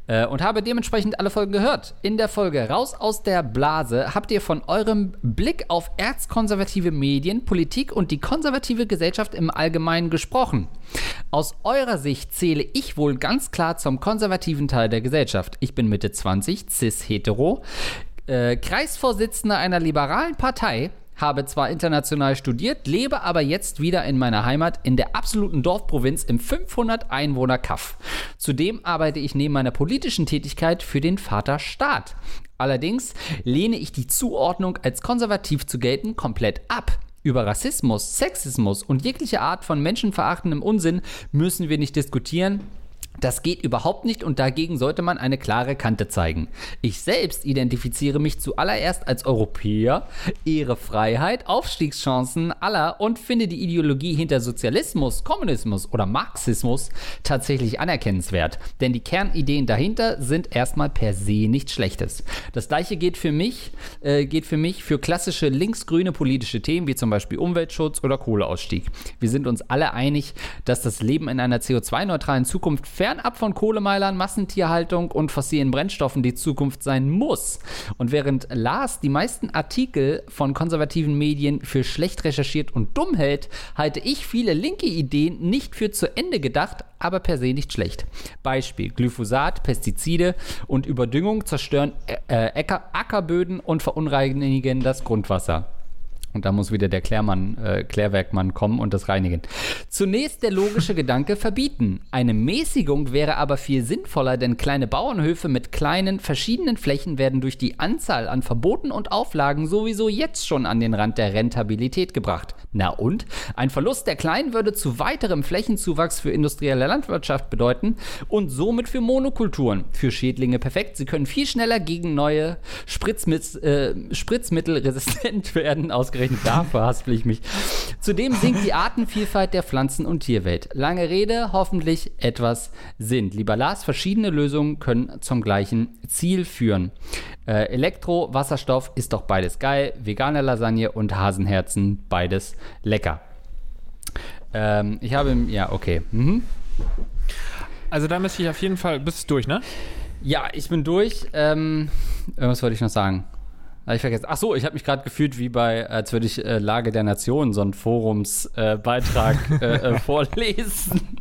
Äh, und habe dementsprechend alle Folgen gehört. In der Folge Raus aus der Blase habt ihr von eurem Blick auf erzkonservative Medien, Politik und die konservative Gesellschaft im Allgemeinen gesprochen. Aus eurer Sicht zähle ich wohl ganz klar zum konservativen Teil der Gesellschaft. Ich bin Mitte 20, cis-hetero, äh, Kreisvorsitzender einer liberalen Partei, habe zwar international studiert, lebe aber jetzt wieder in meiner Heimat in der absoluten Dorfprovinz im 500 Einwohner Kaff. Zudem arbeite ich neben meiner politischen Tätigkeit für den Vater Staat. Allerdings lehne ich die Zuordnung als konservativ zu gelten komplett ab. Über Rassismus, Sexismus und jegliche Art von menschenverachtendem Unsinn müssen wir nicht diskutieren. Das geht überhaupt nicht und dagegen sollte man eine klare Kante zeigen. Ich selbst identifiziere mich zuallererst als Europäer, ehre Freiheit, Aufstiegschancen aller und finde die Ideologie hinter Sozialismus, Kommunismus oder Marxismus tatsächlich anerkennenswert. Denn die Kernideen dahinter sind erstmal per se nichts Schlechtes. Das gleiche geht für mich, äh, geht für mich für klassische linksgrüne politische Themen wie zum Beispiel Umweltschutz oder Kohleausstieg. Wir sind uns alle einig, dass das Leben in einer CO2-neutralen Zukunft fernab von Kohlemeilern, Massentierhaltung und fossilen Brennstoffen die Zukunft sein muss. Und während Lars die meisten Artikel von konservativen Medien für schlecht recherchiert und dumm hält, halte ich viele linke Ideen nicht für zu Ende gedacht, aber per se nicht schlecht. Beispiel: Glyphosat, Pestizide und Überdüngung zerstören äh, Äcker, Ackerböden und verunreinigen das Grundwasser. Und da muss wieder der Klärmann, äh, Klärwerkmann kommen und das reinigen. Zunächst der logische Gedanke verbieten. Eine Mäßigung wäre aber viel sinnvoller, denn kleine Bauernhöfe mit kleinen, verschiedenen Flächen werden durch die Anzahl an Verboten und Auflagen sowieso jetzt schon an den Rand der Rentabilität gebracht. Na und? Ein Verlust der Kleinen würde zu weiterem Flächenzuwachs für industrielle Landwirtschaft bedeuten und somit für Monokulturen. Für Schädlinge perfekt. Sie können viel schneller gegen neue Spritzmitz, äh, Spritzmittel resistent werden. Ausgerechnet dafür haspel ich mich. Zudem sinkt die Artenvielfalt der Pflanzen- und Tierwelt. Lange Rede, hoffentlich etwas Sinn. Lieber Lars, verschiedene Lösungen können zum gleichen Ziel führen. Äh, Elektro, Wasserstoff ist doch beides geil. Vegane Lasagne und Hasenherzen, beides lecker. Ähm, ich habe, ja, okay. Mhm. Also da müsste ich auf jeden Fall, bist du durch, ne? Ja, ich bin durch. Ähm, irgendwas wollte ich noch sagen. Habe ich vergessen. Ach so, ich habe mich gerade gefühlt wie bei, als würde ich äh, Lage der Nation so einen Forumsbeitrag äh, äh, vorlesen.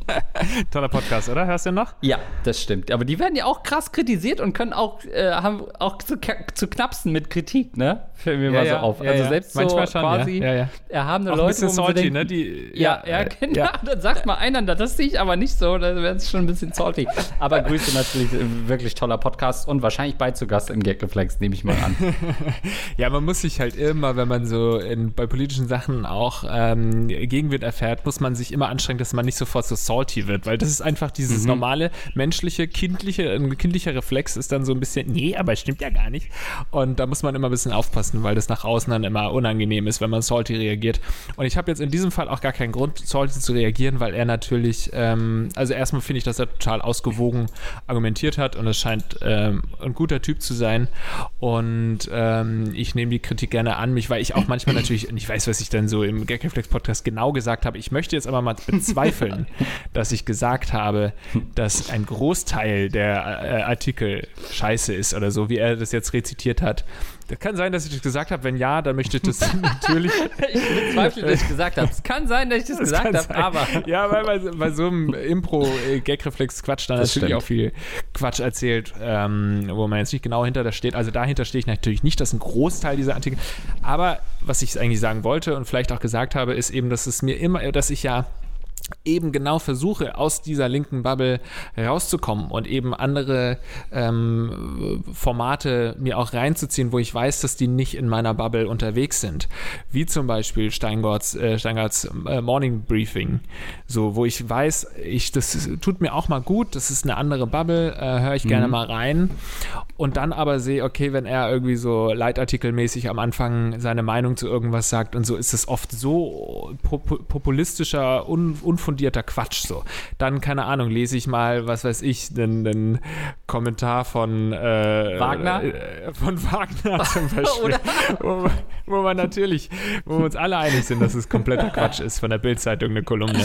Toller Podcast, oder? Hörst du noch? Ja, das stimmt. Aber die werden ja auch krass kritisiert und können auch, äh, haben auch zu, zu knapsen mit Kritik, ne? Fällt mir Ja, mal ja, so auf. ja, also ja. selbst Manchmal so schon, quasi ja, ja, ja. erhabene Auch ein Leute, bisschen man so salty, denkt, ne? Die, ja, ja, genau. ja. Dann sagt mal einer, das sehe ich aber nicht so. Da wäre es schon ein bisschen salty. Aber Grüße natürlich, äh, wirklich toller Podcast und wahrscheinlich bald zu Gast im Gagreflex, nehme ich mal an. ja, man muss sich halt immer, wenn man so in, bei politischen Sachen auch ähm, Gegenwind erfährt, muss man sich immer anstrengen, dass man nicht sofort so salty wird, weil das ist einfach dieses mhm. normale, menschliche, kindliche, ein kindlicher Reflex ist dann so ein bisschen, nee, aber es stimmt ja gar nicht. Und da muss man immer ein bisschen aufpassen, weil das nach außen dann immer unangenehm ist, wenn man salty reagiert. Und ich habe jetzt in diesem Fall auch gar keinen Grund, salty zu reagieren, weil er natürlich, ähm, also erstmal finde ich, dass er total ausgewogen argumentiert hat und es scheint ähm, ein guter Typ zu sein. Und ähm, ich nehme die Kritik gerne an mich, weil ich auch manchmal natürlich, ich weiß, was ich dann so im Gagreflex-Podcast genau gesagt habe. Ich möchte jetzt aber mal bezweifeln, dass ich gesagt habe, dass ein Großteil der äh, Artikel scheiße ist oder so, wie er das jetzt rezitiert hat. Das kann sein, dass ich das gesagt habe. Wenn ja, dann möchte ich das natürlich. ich bezweifle, dass ich gesagt habe. Es kann sein, dass ich das, das gesagt habe, aber. Ja, weil bei, bei so einem Impro-Gag-Reflex-Quatsch dann das natürlich stimmt. auch viel Quatsch erzählt, ähm, wo man jetzt nicht genau hinter das steht. Also dahinter stehe ich natürlich nicht, dass ein Großteil dieser Artikel. Aber was ich eigentlich sagen wollte und vielleicht auch gesagt habe, ist eben, dass es mir immer, dass ich ja eben genau versuche, aus dieser linken Bubble rauszukommen und eben andere ähm, Formate mir auch reinzuziehen, wo ich weiß, dass die nicht in meiner Bubble unterwegs sind. Wie zum Beispiel Steingarts, äh, Steingarts äh, Morning Briefing. So, wo ich weiß, ich, das tut mir auch mal gut, das ist eine andere Bubble, äh, höre ich gerne mhm. mal rein. Und dann aber sehe, okay, wenn er irgendwie so leitartikelmäßig am Anfang seine Meinung zu irgendwas sagt und so, ist es oft so populistischer, un, un unfundierter Quatsch so. Dann, keine Ahnung, lese ich mal, was weiß ich, einen, Kommentar von äh, Wagner? Äh, von Wagner zum Beispiel. wo, wo, man natürlich, wo wir uns alle einig sind, dass es kompletter Quatsch ist, von der Bildzeitung eine Kolumne.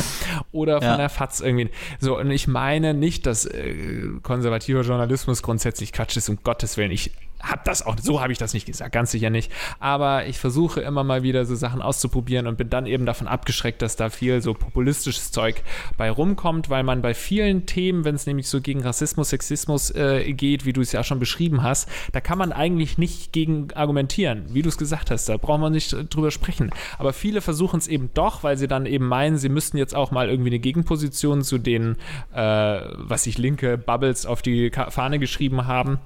Oder von ja. der FAZ irgendwie. So, und ich meine nicht, dass äh, konservativer Journalismus grundsätzlich Quatsch ist, um Gottes Willen. Ich habe das auch, so habe ich das nicht gesagt, ganz sicher nicht. Aber ich versuche immer mal wieder so Sachen auszuprobieren und bin dann eben davon abgeschreckt, dass da viel so populistisches Zeug bei rumkommt, weil man bei vielen Themen, wenn es nämlich so gegen Rassismus, Sexismus äh, geht, wie du es ja schon beschrieben hast, da kann man eigentlich nicht gegen argumentieren, wie du es gesagt hast, da brauchen wir nicht drüber sprechen. Aber viele versuchen es eben doch, weil sie dann eben meinen, sie müssten jetzt auch mal irgendwie eine Gegenposition zu den, äh, was sich linke Bubbles auf die Fahne geschrieben haben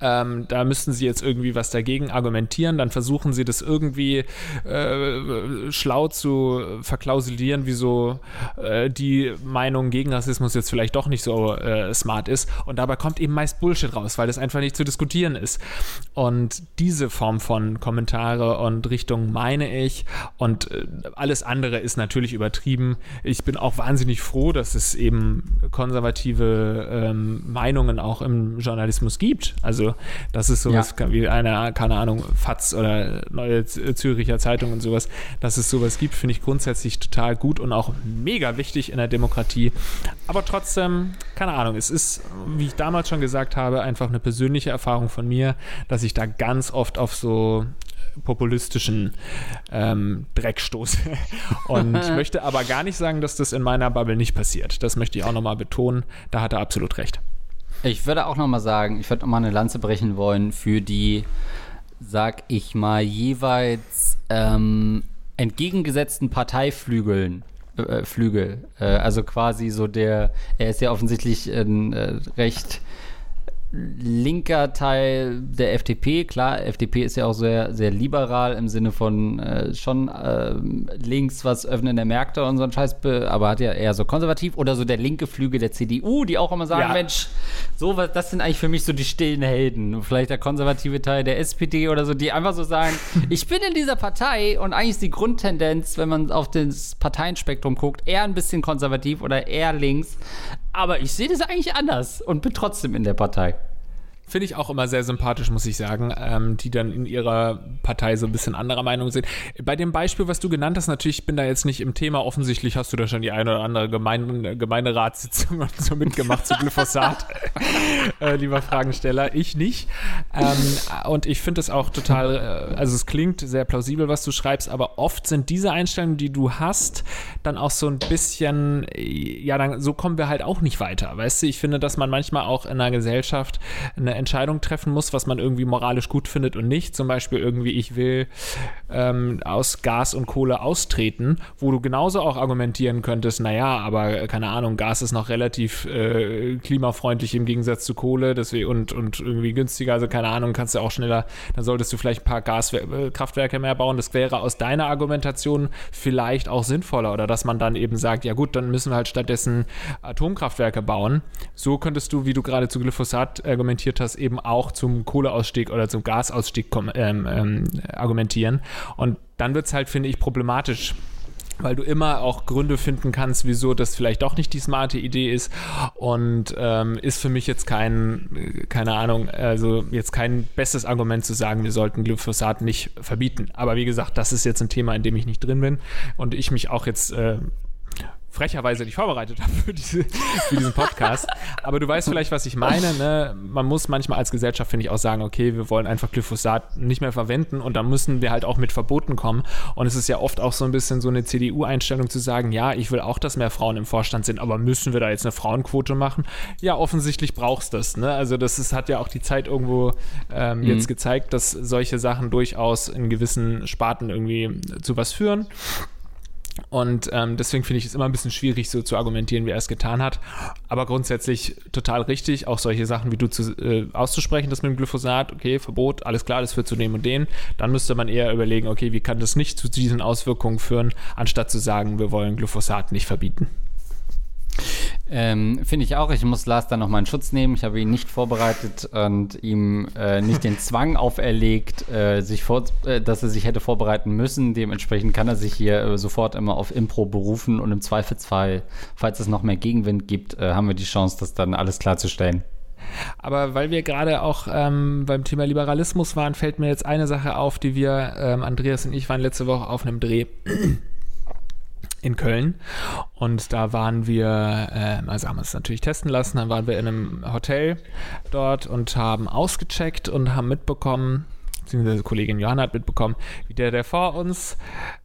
ähm, da müssten sie jetzt irgendwie was dagegen argumentieren, dann versuchen sie das irgendwie äh, schlau zu verklausulieren, wieso äh, die Meinung gegen Rassismus jetzt vielleicht doch nicht so äh, smart ist. Und dabei kommt eben meist Bullshit raus, weil das einfach nicht zu diskutieren ist. Und diese Form von Kommentare und Richtung meine ich. Und äh, alles andere ist natürlich übertrieben. Ich bin auch wahnsinnig froh, dass es eben konservative ähm, Meinungen auch im Journalismus gibt. Also, das ist sowas ja. wie eine, keine Ahnung, FATS oder Neue Züricher Zeitung und sowas, dass es sowas gibt, finde ich grundsätzlich total gut und auch mega wichtig in der Demokratie. Aber trotzdem, keine Ahnung, es ist, wie ich damals schon gesagt habe, einfach eine persönliche Erfahrung von mir, dass ich da ganz oft auf so populistischen ähm, Dreck stoße. Und ich möchte aber gar nicht sagen, dass das in meiner Bubble nicht passiert. Das möchte ich auch nochmal betonen. Da hat er absolut recht. Ich würde auch noch mal sagen, ich würde noch mal eine Lanze brechen wollen für die, sag ich mal, jeweils ähm, entgegengesetzten Parteiflügeln. Äh, Flügel. Äh, also quasi so der, er ist ja offensichtlich ein äh, recht linker Teil der FDP. Klar, FDP ist ja auch sehr, sehr liberal im Sinne von äh, schon äh, links, was Öffnen der Märkte und so ein Scheiß, aber hat ja eher so konservativ oder so der linke Flügel der CDU, die auch immer sagen, ja. Mensch, so was, das sind eigentlich für mich so die stillen Helden. Vielleicht der konservative Teil der SPD oder so, die einfach so sagen, ich bin in dieser Partei und eigentlich ist die Grundtendenz, wenn man auf das Parteienspektrum guckt, eher ein bisschen konservativ oder eher links. Aber ich sehe das eigentlich anders und bin trotzdem in der Partei. Finde ich auch immer sehr sympathisch, muss ich sagen, ähm, die dann in ihrer Partei so ein bisschen anderer Meinung sind. Bei dem Beispiel, was du genannt hast, natürlich, ich bin da jetzt nicht im Thema. Offensichtlich hast du da schon die eine oder andere Gemeinde, Gemeinderatssitzung und so mitgemacht zu Glyphosat, äh, lieber Fragensteller. Ich nicht. Ähm, und ich finde es auch total, äh, also es klingt sehr plausibel, was du schreibst, aber oft sind diese Einstellungen, die du hast, dann auch so ein bisschen, ja, dann so kommen wir halt auch nicht weiter. Weißt du, ich finde, dass man manchmal auch in einer Gesellschaft eine Entscheidung treffen muss, was man irgendwie moralisch gut findet und nicht. Zum Beispiel irgendwie, ich will ähm, aus Gas und Kohle austreten, wo du genauso auch argumentieren könntest, naja, aber keine Ahnung, Gas ist noch relativ äh, klimafreundlich im Gegensatz zu Kohle deswegen, und, und irgendwie günstiger, also keine Ahnung, kannst du auch schneller, dann solltest du vielleicht ein paar Gaskraftwerke mehr bauen. Das wäre aus deiner Argumentation vielleicht auch sinnvoller oder dass man dann eben sagt, ja gut, dann müssen wir halt stattdessen Atomkraftwerke bauen. So könntest du, wie du gerade zu Glyphosat argumentiert hast, eben auch zum Kohleausstieg oder zum Gasausstieg ähm, ähm, argumentieren. Und dann wird es halt, finde ich, problematisch weil du immer auch Gründe finden kannst, wieso das vielleicht doch nicht die smarte Idee ist und ähm, ist für mich jetzt kein, keine Ahnung, also jetzt kein bestes Argument zu sagen, wir sollten Glyphosat nicht verbieten. Aber wie gesagt, das ist jetzt ein Thema, in dem ich nicht drin bin und ich mich auch jetzt äh, frecherweise nicht vorbereitet habe für, diese, für diesen Podcast. Aber du weißt vielleicht, was ich meine. Ne? Man muss manchmal als Gesellschaft, finde ich, auch sagen, okay, wir wollen einfach Glyphosat nicht mehr verwenden und dann müssen wir halt auch mit Verboten kommen. Und es ist ja oft auch so ein bisschen so eine CDU-Einstellung zu sagen, ja, ich will auch, dass mehr Frauen im Vorstand sind, aber müssen wir da jetzt eine Frauenquote machen? Ja, offensichtlich brauchst du das. Ne? Also das ist, hat ja auch die Zeit irgendwo ähm, mhm. jetzt gezeigt, dass solche Sachen durchaus in gewissen Sparten irgendwie zu was führen. Und ähm, deswegen finde ich es immer ein bisschen schwierig, so zu argumentieren, wie er es getan hat. Aber grundsätzlich total richtig, auch solche Sachen wie du zu, äh, auszusprechen, das mit dem Glyphosat, okay, Verbot, alles klar, das führt zu dem und dem. Dann müsste man eher überlegen, okay, wie kann das nicht zu diesen Auswirkungen führen, anstatt zu sagen, wir wollen Glyphosat nicht verbieten. Ähm, Finde ich auch. Ich muss Lars dann nochmal in Schutz nehmen. Ich habe ihn nicht vorbereitet und ihm äh, nicht den Zwang auferlegt, äh, sich vor, äh, dass er sich hätte vorbereiten müssen. Dementsprechend kann er sich hier äh, sofort immer auf Impro berufen und im Zweifelsfall, falls es noch mehr Gegenwind gibt, äh, haben wir die Chance, das dann alles klarzustellen. Aber weil wir gerade auch ähm, beim Thema Liberalismus waren, fällt mir jetzt eine Sache auf, die wir, ähm, Andreas und ich, waren letzte Woche auf einem Dreh in Köln. Und da waren wir, äh, also haben wir es natürlich testen lassen, dann waren wir in einem Hotel dort und haben ausgecheckt und haben mitbekommen, beziehungsweise Kollegin Johanna hat mitbekommen, wie der, der vor uns,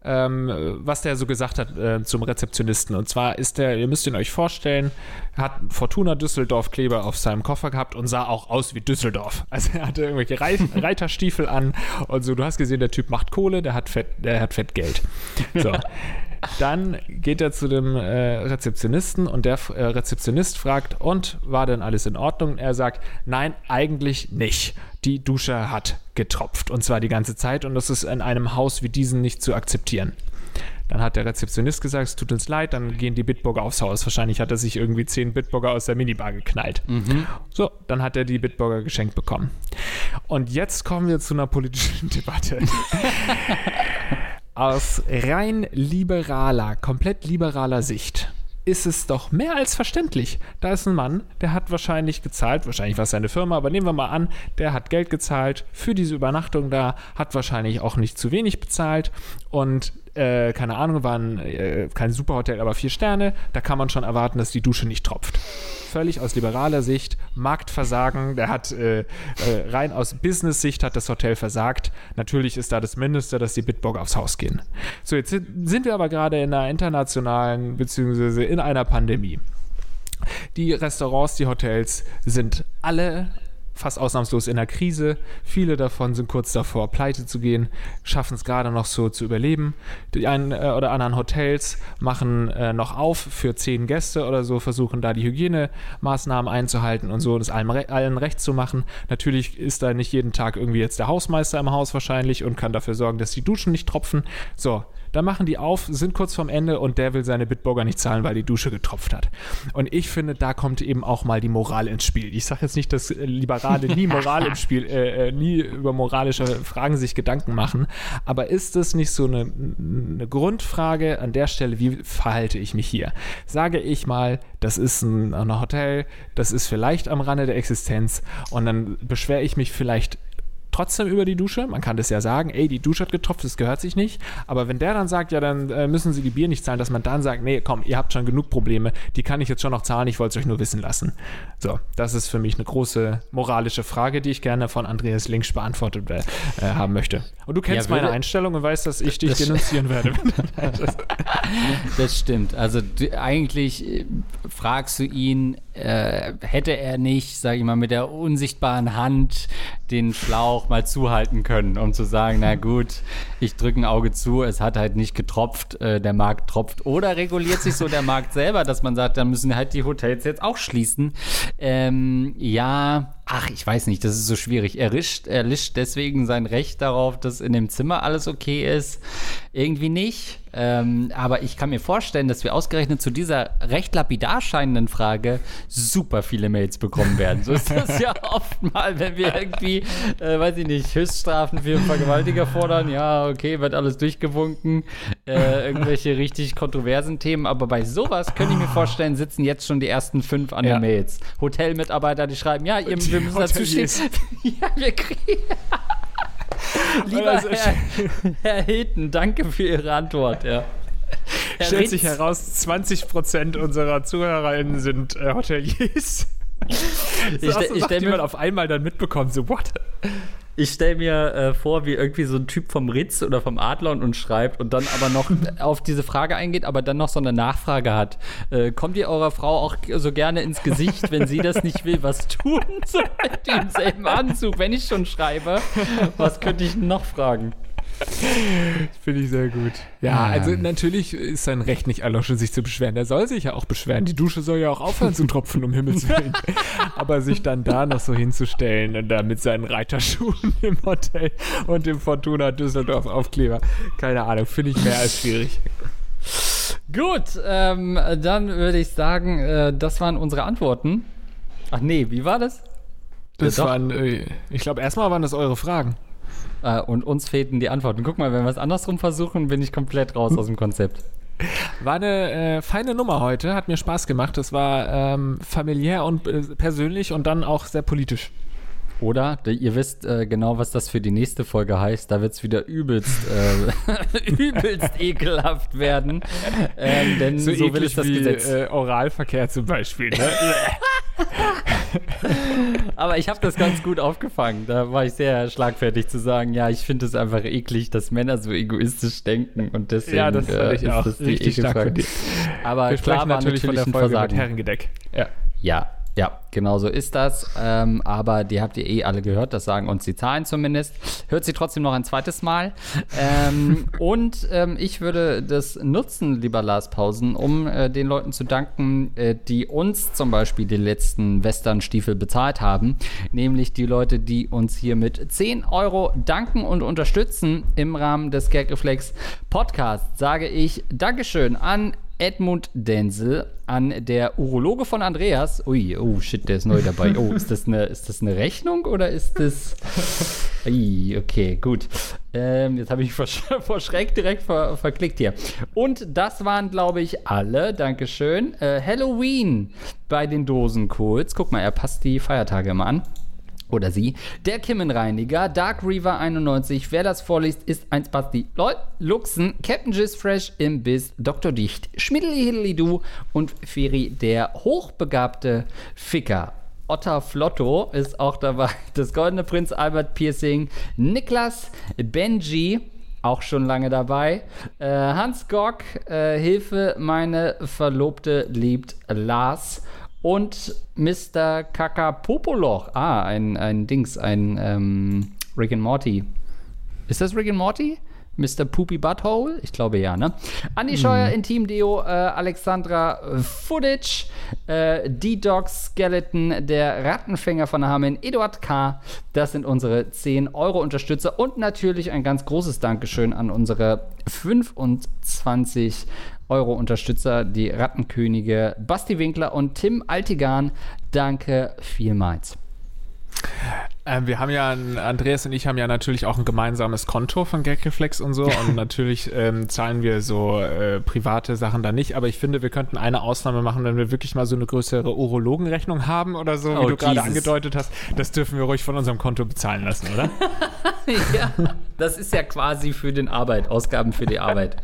ähm, was der so gesagt hat äh, zum Rezeptionisten. Und zwar ist der, ihr müsst ihn euch vorstellen, hat Fortuna Düsseldorf Kleber auf seinem Koffer gehabt und sah auch aus wie Düsseldorf. Also er hatte irgendwelche Reit Reiterstiefel an und so. Du hast gesehen, der Typ macht Kohle, der hat fett, der hat fett Geld. So. Dann geht er zu dem äh, Rezeptionisten und der äh, Rezeptionist fragt, und war denn alles in Ordnung? Er sagt, nein, eigentlich nicht. Die Dusche hat getropft und zwar die ganze Zeit und das ist in einem Haus wie diesem nicht zu akzeptieren. Dann hat der Rezeptionist gesagt, es tut uns leid, dann gehen die Bitburger aufs Haus. Wahrscheinlich hat er sich irgendwie zehn Bitburger aus der Minibar geknallt. Mhm. So, dann hat er die Bitburger geschenkt bekommen. Und jetzt kommen wir zu einer politischen Debatte. Aus rein liberaler, komplett liberaler Sicht ist es doch mehr als verständlich. Da ist ein Mann, der hat wahrscheinlich gezahlt, wahrscheinlich war es seine Firma, aber nehmen wir mal an, der hat Geld gezahlt für diese Übernachtung da, hat wahrscheinlich auch nicht zu wenig bezahlt und äh, keine Ahnung, waren äh, kein Superhotel, aber vier Sterne. Da kann man schon erwarten, dass die Dusche nicht tropft. Völlig aus liberaler Sicht, Marktversagen, der hat äh, äh, rein aus Business-Sicht hat das Hotel versagt. Natürlich ist da das Mindeste, dass die Bitburg aufs Haus gehen. So, jetzt sind wir aber gerade in einer internationalen, beziehungsweise in einer Pandemie. Die Restaurants, die Hotels sind alle fast ausnahmslos in der Krise. Viele davon sind kurz davor, pleite zu gehen, schaffen es gerade noch so zu überleben. Die einen äh, oder anderen Hotels machen äh, noch auf für zehn Gäste oder so, versuchen da die Hygienemaßnahmen einzuhalten und so, das allen, allen recht zu machen. Natürlich ist da nicht jeden Tag irgendwie jetzt der Hausmeister im Haus wahrscheinlich und kann dafür sorgen, dass die Duschen nicht tropfen. So, da machen die auf, sind kurz vorm Ende und der will seine Bitburger nicht zahlen, weil die Dusche getropft hat. Und ich finde, da kommt eben auch mal die Moral ins Spiel. Ich sage jetzt nicht, dass Liberale nie Moral im Spiel, äh, äh, nie über moralische Fragen sich Gedanken machen, aber ist es nicht so eine, eine Grundfrage an der Stelle, wie verhalte ich mich hier? Sage ich mal, das ist ein, ein Hotel, das ist vielleicht am Rande der Existenz und dann beschwere ich mich vielleicht trotzdem über die Dusche. Man kann das ja sagen, ey, die Dusche hat getropft, das gehört sich nicht. Aber wenn der dann sagt, ja, dann äh, müssen Sie die Bier nicht zahlen, dass man dann sagt, nee, komm, ihr habt schon genug Probleme, die kann ich jetzt schon noch zahlen, ich wollte es euch nur wissen lassen. So, das ist für mich eine große moralische Frage, die ich gerne von Andreas Links beantwortet äh, haben möchte. Und du kennst ja, meine Einstellung und weißt, dass ich dich denunzieren werde. das stimmt. Also du, eigentlich äh, fragst du ihn, äh, hätte er nicht, sage ich mal, mit der unsichtbaren Hand den Schlauch mal zuhalten können, um zu sagen, na gut, ich drücke ein Auge zu, es hat halt nicht getropft, äh, der Markt tropft. Oder reguliert sich so der Markt selber, dass man sagt, dann müssen halt die Hotels jetzt auch schließen. Ähm, ja, ach, ich weiß nicht, das ist so schwierig. Er rischt, er lischt deswegen sein Recht darauf, dass in dem Zimmer alles okay ist. Irgendwie nicht. Ähm, aber ich kann mir vorstellen, dass wir ausgerechnet zu dieser recht lapidar scheinenden Frage super viele Mails bekommen werden. So ist das ja oft mal, wenn wir irgendwie, äh, weiß ich nicht, Höchststrafen für Vergewaltiger fordern. Ja, okay, wird alles durchgewunken. Äh, irgendwelche richtig kontroversen Themen. Aber bei sowas könnte ich mir vorstellen, sitzen jetzt schon die ersten fünf an Ja. den Mails. Hotelmitarbeiter, die schreiben, ja, ihr, wir müssen dazu stehen. Ja, wir kriegen. Lieber Also, Herr, Herr Hilton, danke für Ihre Antwort. Ja. Herr Stellt Ritz, sich heraus, 20% unserer ZuhörerInnen sind äh, Hoteliers. Ich So, ich Sachen, stell die mir- auf einmal dann mitbekommt. So, what? Ich stelle mir äh, vor, wie irgendwie so ein Typ vom Ritz oder vom Adlon und schreibt und dann aber noch auf diese Frage eingeht, aber dann noch so eine Nachfrage hat. Äh, kommt ihr eurer Frau auch so gerne ins Gesicht, wenn sie das nicht will? Was tun soll die im selben Anzug, wenn ich schon schreibe? Was könnte ich noch fragen? Finde ich sehr gut. Ja, also natürlich ist sein Recht nicht erloschen, sich zu beschweren. Er soll sich ja auch beschweren. Die Dusche soll ja auch aufhören zu tropfen, um Himmels Willen. Aber sich dann da noch so hinzustellen und da mit seinen Reiterschuhen im Hotel und dem Fortuna Düsseldorf Aufkleber, keine Ahnung, finde ich mehr als schwierig. Gut, ähm, dann würde ich sagen, äh, das waren unsere Antworten. Ach nee, wie war das? Das Ja, waren, äh, ich glaube, erstmal waren das eure Fragen. Äh, und uns fehlten die Antworten. Guck mal, wenn wir es andersrum versuchen, bin ich komplett raus aus dem Konzept. War eine äh, feine Nummer heute, hat mir Spaß gemacht. Das war ähm, familiär und äh, persönlich und dann auch sehr politisch. Oder? Ihr wisst äh, genau, was das für die nächste Folge heißt. Da wird es wieder übelst, äh, übelst ekelhaft werden. Ähm, denn so, So, will es eklig das Gesetz. Äh, Oralverkehr zum Beispiel. Ne? Aber ich habe das ganz gut aufgefangen. Da war ich sehr schlagfertig zu sagen, ja, ich finde es einfach eklig, dass Männer so egoistisch denken und deswegen ja, das äh, ich ist auch das die richtig stark. Aber Wir klar war natürlich von der Folge mit. Herrengedeck. Ja. Ja, ja, genau so ist das. Ähm, aber die habt ihr eh alle gehört, das sagen uns die Zahlen zumindest. Hört sie trotzdem noch ein zweites Mal. Ähm, und ähm, ich würde das nutzen, lieber Lars Pausen, um äh, den Leuten zu danken, äh, die uns zum Beispiel die letzten Western-Stiefel bezahlt haben. Nämlich die Leute, die uns hier mit 10 Euro danken und unterstützen im Rahmen des Gagreflex Podcasts. Sage ich Dankeschön an Edmund Denzel, an der Urologe von Andreas. Ui, oh shit, der ist neu dabei. Oh, ist das eine, ist das eine Rechnung oder ist das. Ui, okay, gut. Ähm, jetzt habe ich vor, vor Schreck direkt ver, verklickt hier. Und das waren, glaube ich, alle. Dankeschön. Äh, Halloween bei den Dosencodes. Guck mal, er passt die Feiertage immer an oder sie. Der Kimmenreiniger, Dark Reaver 91, wer das vorliest, ist ein Spasti. Lol, Luxen, Captain Jizz Fresh im Biss, Dr. Dicht, Schmiddeli Du und Feri, der hochbegabte Ficker. Otter Flotto ist auch dabei. Das Goldene Prinz Albert Piercing, Niklas, Benji, auch schon lange dabei. Äh, Hans Gock, äh, Hilfe, meine Verlobte liebt Lars. Und Mr. Kakapopoloch. Ah, ein, ein Dings, ein ähm, Rick and Morty. Ist das Rick and Morty? Mr. Poopy Butthole? Ich glaube ja, ne? Andi Scheuer, Intim Deo, äh, Alexandra Footage, äh, D-Dog Skeleton, der Rattenfänger von Hameln, Eduard K. Das sind unsere 10-Euro-Unterstützer und natürlich ein ganz großes Dankeschön an unsere 25 Euro-Unterstützer, die Rattenkönige Basti Winkler und Tim Altigan. Danke vielmals. Ähm, wir haben ja, Andreas und ich haben ja natürlich auch ein gemeinsames Konto von Gagreflex und so und natürlich ähm, zahlen wir so äh, private Sachen da nicht, aber ich finde, wir könnten eine Ausnahme machen, wenn wir wirklich mal so eine größere Urologenrechnung haben oder so, wie Oh, du gerade angedeutet hast. Das dürfen wir ruhig von unserem Konto bezahlen lassen, oder? ja, das ist ja quasi für den Arbeit, Ausgaben für die Arbeit.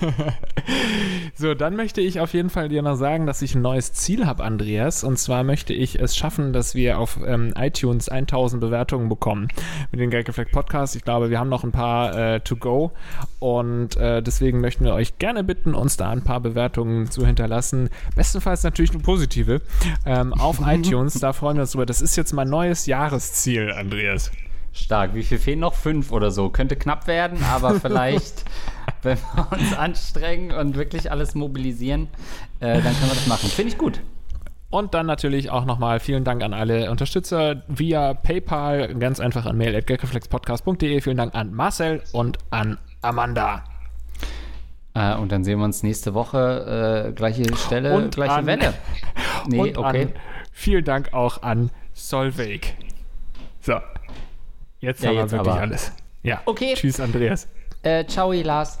so, dann möchte ich auf jeden Fall dir noch sagen, dass ich ein neues Ziel habe, Andreas. Und zwar möchte ich es schaffen, dass wir auf ähm, iTunes 1000 Bewertungen bekommen mit dem Geldgefleckt Podcast. Ich glaube, wir haben noch ein paar äh, to go. Und äh, deswegen möchten wir euch gerne bitten, uns da ein paar Bewertungen zu hinterlassen. Bestenfalls natürlich nur positive. Ähm, auf iTunes, da freuen wir uns drüber. Das ist jetzt mein neues Jahresziel, Andreas. Stark. Wie viel fehlen noch? Fünf oder so. Könnte knapp werden, aber vielleicht, wenn wir uns anstrengen und wirklich alles mobilisieren, äh, dann können wir das machen. Finde ich gut. Und dann natürlich auch nochmal vielen Dank an alle Unterstützer via PayPal, ganz einfach an mail.geldgeflexpodcast.de. Vielen Dank an Marcel und an Amanda. Äh, und dann sehen wir uns nächste Woche, äh, gleiche Stelle, und gleiche an, Welle. Nee, okay. An, vielen Dank auch an Solveig. So. Jetzt ja, haben jetzt wir wirklich aber. alles. Ja. Okay. Tschüss, Andreas. Äh, ciao, Lars.